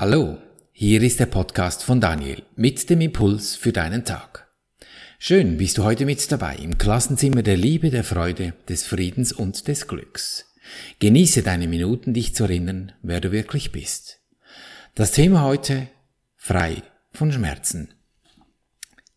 Hallo, hier ist der Podcast von Daniel mit dem Impuls für deinen Tag. Schön bist du heute mit dabei im Klassenzimmer der Liebe, der Freude, des Friedens und des Glücks. Genieße deine Minuten, dich zu erinnern, wer du wirklich bist. Das Thema heute frei von Schmerzen.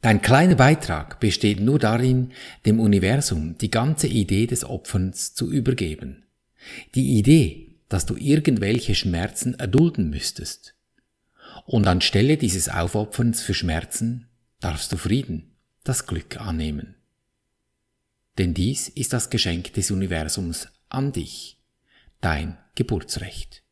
Dein kleiner Beitrag besteht nur darin, dem Universum die ganze Idee des Opferns zu übergeben. Die Idee, dass du irgendwelche Schmerzen erdulden müsstest. Und anstelle dieses Aufopferns für Schmerzen darfst du Frieden, das Glück annehmen. Denn dies ist das Geschenk des Universums an dich, dein Geburtsrecht.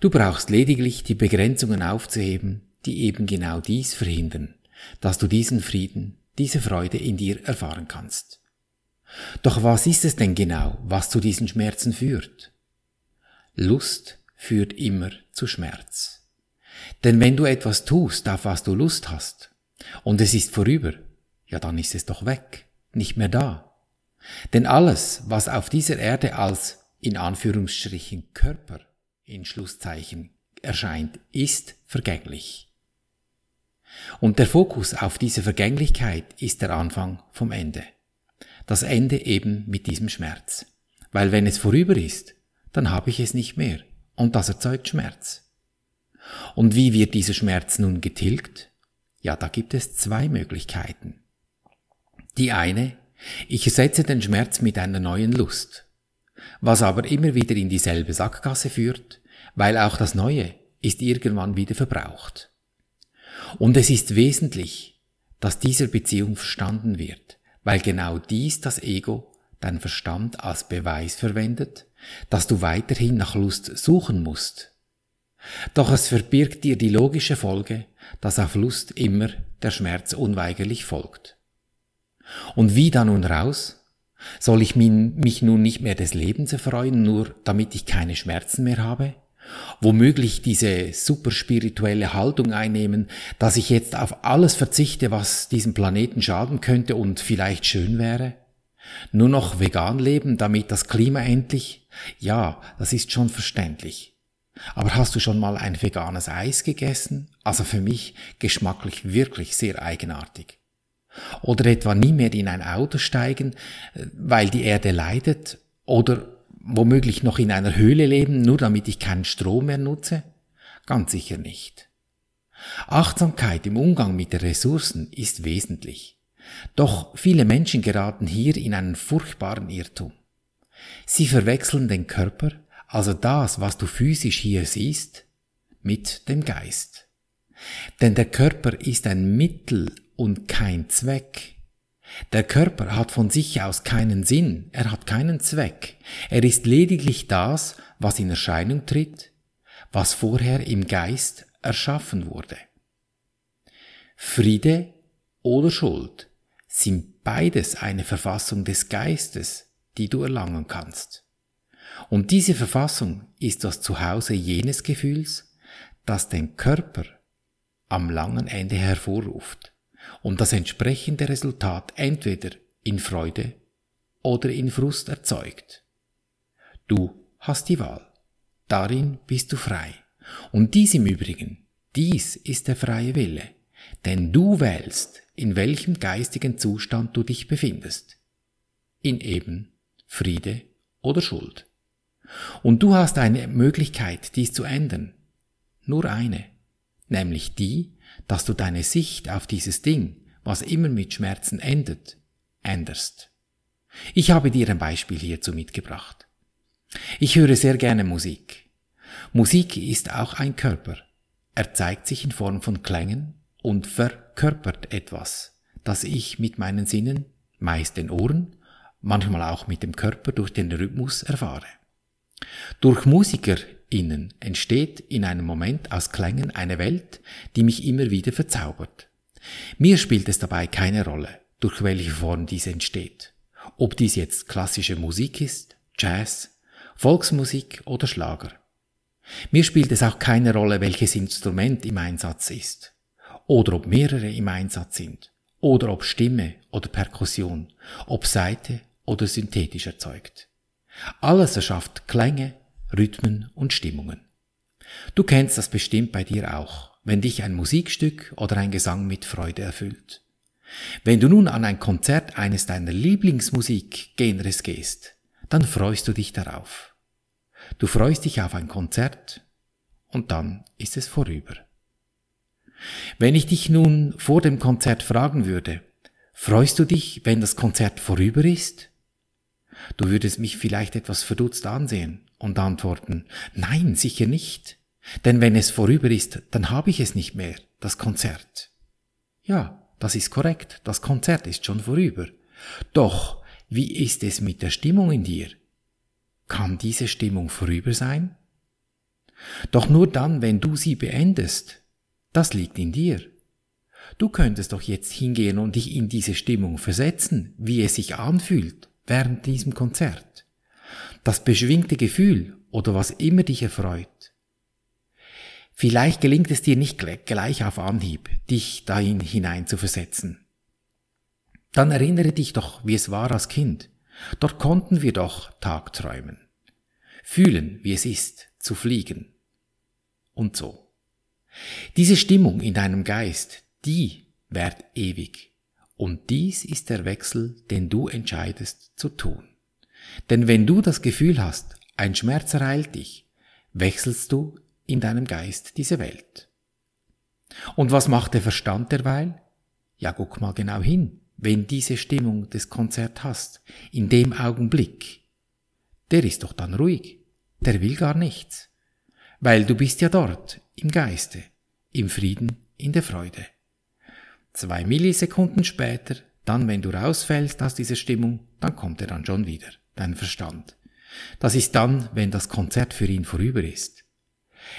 Du brauchst lediglich die Begrenzungen aufzuheben, die eben genau dies verhindern, dass du diesen Frieden, diese Freude in dir erfahren kannst. Doch was ist es denn genau, was zu diesen Schmerzen führt? Lust führt immer zu Schmerz. Denn wenn du etwas tust, auf was du Lust hast, und es ist vorüber, ja dann ist es doch weg, nicht mehr da. Denn alles, was auf dieser Erde als in Anführungsstrichen Körper in Schlusszeichen erscheint, ist vergänglich. Und der Fokus auf diese Vergänglichkeit ist der Anfang vom Ende. Das Ende eben mit diesem Schmerz. Weil wenn es vorüber ist, dann habe ich es nicht mehr. Und das erzeugt Schmerz. Und wie wird dieser Schmerz nun getilgt? Ja, da gibt es zwei Möglichkeiten. Die eine, ich ersetze den Schmerz mit einer neuen Lust, was aber immer wieder in dieselbe Sackgasse führt, weil auch das Neue ist irgendwann wieder verbraucht. Und es ist wesentlich, dass dieser Beziehung verstanden wird, weil genau dies das Ego, dein Verstand als Beweis verwendet, dass du weiterhin nach Lust suchen musst. Doch es verbirgt dir die logische Folge, dass auf Lust immer der Schmerz unweigerlich folgt. Und wie da nun raus? Soll ich mich nun nicht mehr des Lebens erfreuen, nur damit ich keine Schmerzen mehr habe? Womöglich diese superspirituelle Haltung einnehmen, dass ich jetzt auf alles verzichte, was diesem Planeten schaden könnte und vielleicht schön wäre? Nur noch vegan leben, damit das Klima endlich? Ja, das ist schon verständlich. Aber hast du schon mal ein veganes Eis gegessen? Also für mich geschmacklich wirklich sehr eigenartig. Oder etwa nie mehr in ein Auto steigen, weil die Erde leidet? Oder womöglich noch in einer Höhle leben, nur damit ich keinen Strom mehr nutze? Ganz sicher nicht. Achtsamkeit im Umgang mit den Ressourcen ist wesentlich. Doch viele Menschen geraten hier in einen furchtbaren Irrtum. Sie verwechseln den Körper, also das, was du physisch hier siehst, mit dem Geist. Denn der Körper ist ein Mittel und kein Zweck. Der Körper hat von sich aus keinen Sinn, er hat keinen Zweck, er ist lediglich das, was in Erscheinung tritt, was vorher im Geist erschaffen wurde. Friede oder Schuld sind beides eine Verfassung des Geistes, die du erlangen kannst. Und diese Verfassung ist das Zuhause jenes Gefühls, das den Körper am langen Ende hervorruft und das entsprechende Resultat entweder in Freude oder in Frust erzeugt. Du hast die Wahl. Darin bist du frei. Und dies im Übrigen, dies ist der freie Wille. Denn du wählst, in welchem geistigen Zustand du dich befindest. In eben Friede oder Schuld. Und du hast eine Möglichkeit, dies zu ändern. Nur eine. Nämlich die, dass du deine Sicht auf dieses Ding, was immer mit Schmerzen endet, änderst. Ich habe dir ein Beispiel hierzu mitgebracht. Ich höre sehr gerne Musik. Musik ist auch ein Körper. Er zeigt sich in Form von Klängen und verkörpert etwas, das ich mit meinen Sinnen, meist den Ohren, manchmal auch mit dem Körper durch den Rhythmus erfahre. Durch MusikerInnen entsteht in einem Moment aus Klängen eine Welt, die mich immer wieder verzaubert. Mir spielt es dabei keine Rolle, durch welche Form dies entsteht. Ob dies jetzt klassische Musik ist, Jazz, Volksmusik oder Schlager. Mir spielt es auch keine Rolle, welches Instrument im Einsatz ist oder ob mehrere im Einsatz sind, oder ob Stimme oder Perkussion, ob Seite oder synthetisch erzeugt. Alles erschafft Klänge, Rhythmen und Stimmungen. Du kennst das bestimmt bei dir auch, wenn dich ein Musikstück oder ein Gesang mit Freude erfüllt. Wenn du nun an ein Konzert eines deiner Lieblingsmusikgenres gehst, dann freust du dich darauf. Du freust dich auf ein Konzert und dann ist es vorüber. Wenn ich dich nun vor dem Konzert fragen würde, freust du dich, wenn das Konzert vorüber ist? Du würdest mich vielleicht etwas verdutzt ansehen und antworten, nein, sicher nicht. Denn wenn es vorüber ist, dann habe ich es nicht mehr, das Konzert. Ja, das ist korrekt, das Konzert ist schon vorüber. Doch, wie ist es mit der Stimmung in dir? Kann diese Stimmung vorüber sein? Doch nur dann, wenn du sie beendest. Das liegt in dir. Du könntest doch jetzt hingehen und dich in diese Stimmung versetzen, wie es sich anfühlt während diesem Konzert. Das beschwingte Gefühl oder was immer dich erfreut. Vielleicht gelingt es dir nicht gleich auf Anhieb, dich dahin hinein zu versetzen. Dann erinnere dich doch, wie es war als Kind. Dort konnten wir doch Tagträumen. Fühlen, wie es ist, zu fliegen. Und so. Diese Stimmung in deinem Geist, die währt ewig. Und dies ist der Wechsel, den du entscheidest zu tun. Denn wenn du das Gefühl hast, ein Schmerz ereilt dich, wechselst du in deinem Geist diese Welt. Und was macht der Verstand derweil? Ja, guck mal genau hin, wenn diese Stimmung des Konzert hast, in dem Augenblick. Der ist doch dann ruhig, der will gar nichts, weil du bist ja dort, im Geiste, im Frieden, in der Freude. Zwei Millisekunden später, dann wenn du rausfällst aus dieser Stimmung, dann kommt er dann schon wieder, dein Verstand. Das ist dann, wenn das Konzert für ihn vorüber ist.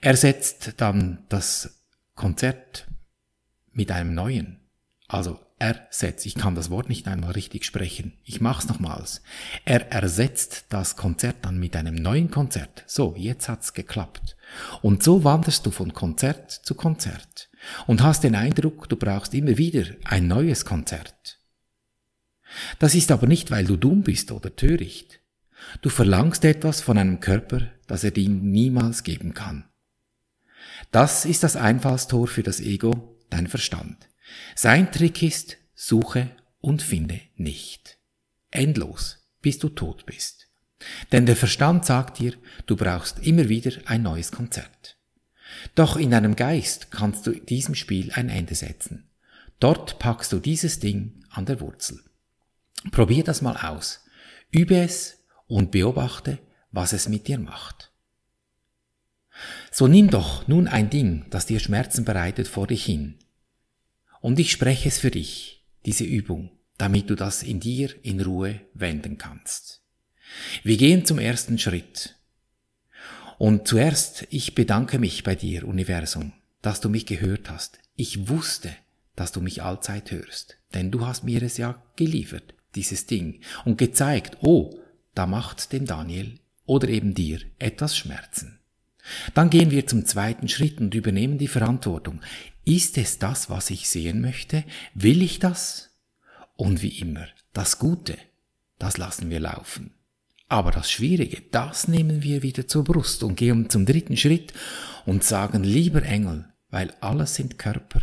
Er setzt dann das Konzert mit einem neuen. Also ersetzt, ich kann das Wort nicht einmal richtig sprechen. Ich mach's nochmals. Er ersetzt das Konzert dann mit einem neuen Konzert. So, jetzt hat's geklappt. Und so wanderst du von Konzert zu Konzert und hast den Eindruck, du brauchst immer wieder ein neues Konzert. Das ist aber nicht, weil du dumm bist oder töricht. Du verlangst etwas von einem Körper, das er dir niemals geben kann. Das ist das Einfallstor für das Ego, dein Verstand. Sein Trick ist, suche und finde nicht. Endlos, bis du tot bist. Denn der Verstand sagt dir, du brauchst immer wieder ein neues Konzert. Doch in deinem Geist kannst du diesem Spiel ein Ende setzen. Dort packst du dieses Ding an der Wurzel. Probier das mal aus. Übe es und beobachte, was es mit dir macht. So nimm doch nun ein Ding, das dir Schmerzen bereitet, vor dich hin. Und ich spreche es für dich, diese Übung, damit du das in dir in Ruhe wenden kannst. Wir gehen zum ersten Schritt. Und zuerst, ich bedanke mich bei dir, Universum, dass du mich gehört hast. Ich wusste, dass du mich allzeit hörst, denn du hast mir es ja geliefert, dieses Ding, und gezeigt, oh, da macht dem Daniel oder eben dir etwas Schmerzen. Dann gehen wir zum zweiten Schritt und übernehmen die Verantwortung. Ist es das, was ich sehen möchte? Will ich das? Und wie immer, das Gute, das lassen wir laufen. Aber das Schwierige, das nehmen wir wieder zur Brust und gehen zum dritten Schritt und sagen, lieber Engel, weil alles sind Körper,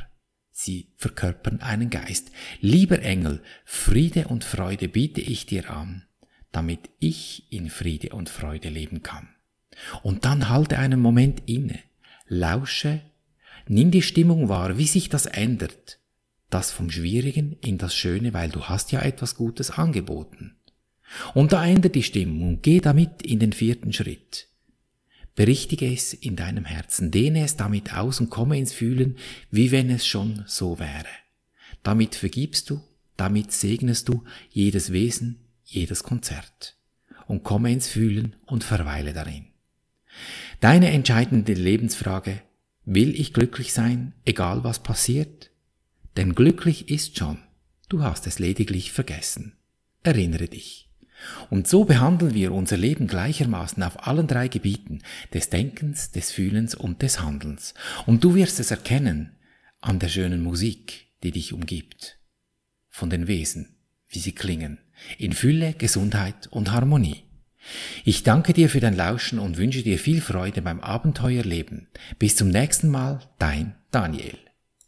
sie verkörpern einen Geist. Lieber Engel, Friede und Freude biete ich dir an, damit ich in Friede und Freude leben kann. Und dann halte einen Moment inne, lausche, nimm die Stimmung wahr, wie sich das ändert, das vom Schwierigen in das Schöne, weil du hast ja etwas Gutes angeboten. Und da ändert die Stimmung und geh damit in den vierten Schritt. Berichtige es in deinem Herzen, dehne es damit aus und komme ins Fühlen, wie wenn es schon so wäre. Damit vergibst du, damit segnest du jedes Wesen, jedes Konzert und komme ins Fühlen und verweile darin. Deine entscheidende Lebensfrage, will ich glücklich sein, egal was passiert? Denn glücklich ist schon, du hast es lediglich vergessen. Erinnere dich. Und so behandeln wir unser Leben gleichermaßen auf allen drei Gebieten des Denkens, des Fühlens und des Handelns. Und du wirst es erkennen an der schönen Musik, die dich umgibt, von den Wesen, wie sie klingen, in Fülle, Gesundheit und Harmonie. Ich danke dir für dein Lauschen und wünsche dir viel Freude beim Abenteuerleben. Bis zum nächsten Mal, dein Daniel.